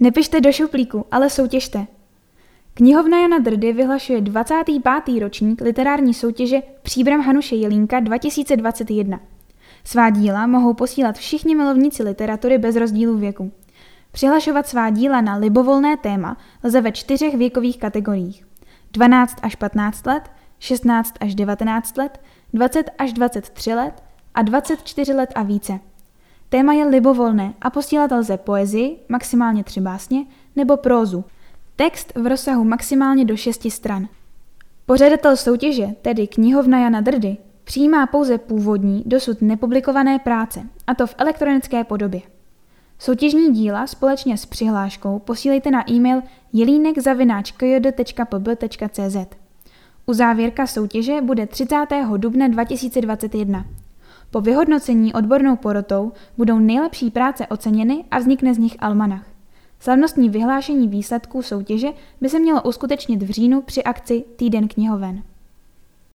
Nepište do šuplíku, ale soutěžte. Knihovna Jana Drdy vyhlašuje 25. ročník literární soutěže Příbram Hanuše Jelínka 2021. Svá díla mohou posílat všichni milovníci literatury bez rozdílu věku. Přihlašovat svá díla na libovolné téma lze ve čtyřech věkových kategoriích. 12 až 15 let, 16 až 19 let, 20 až 23 let a 24 let a více. Téma je libovolné a posílat lze poezii, maximálně tři básně, nebo prózu. Text v rozsahu maximálně do šesti stran. Pořadatel soutěže, tedy knihovna Jana Drdy, přijímá pouze původní, dosud nepublikované práce, a to v elektronické podobě. Soutěžní díla společně s přihláškou posílejte na e-mail jelínek.cz. Uzávěrka soutěže bude 30. dubna 2021. Po vyhodnocení odbornou porotou budou nejlepší práce oceněny a vznikne z nich almanach. Slavnostní vyhlášení výsledků soutěže by se mělo uskutečnit v říjnu při akci Týden knihoven.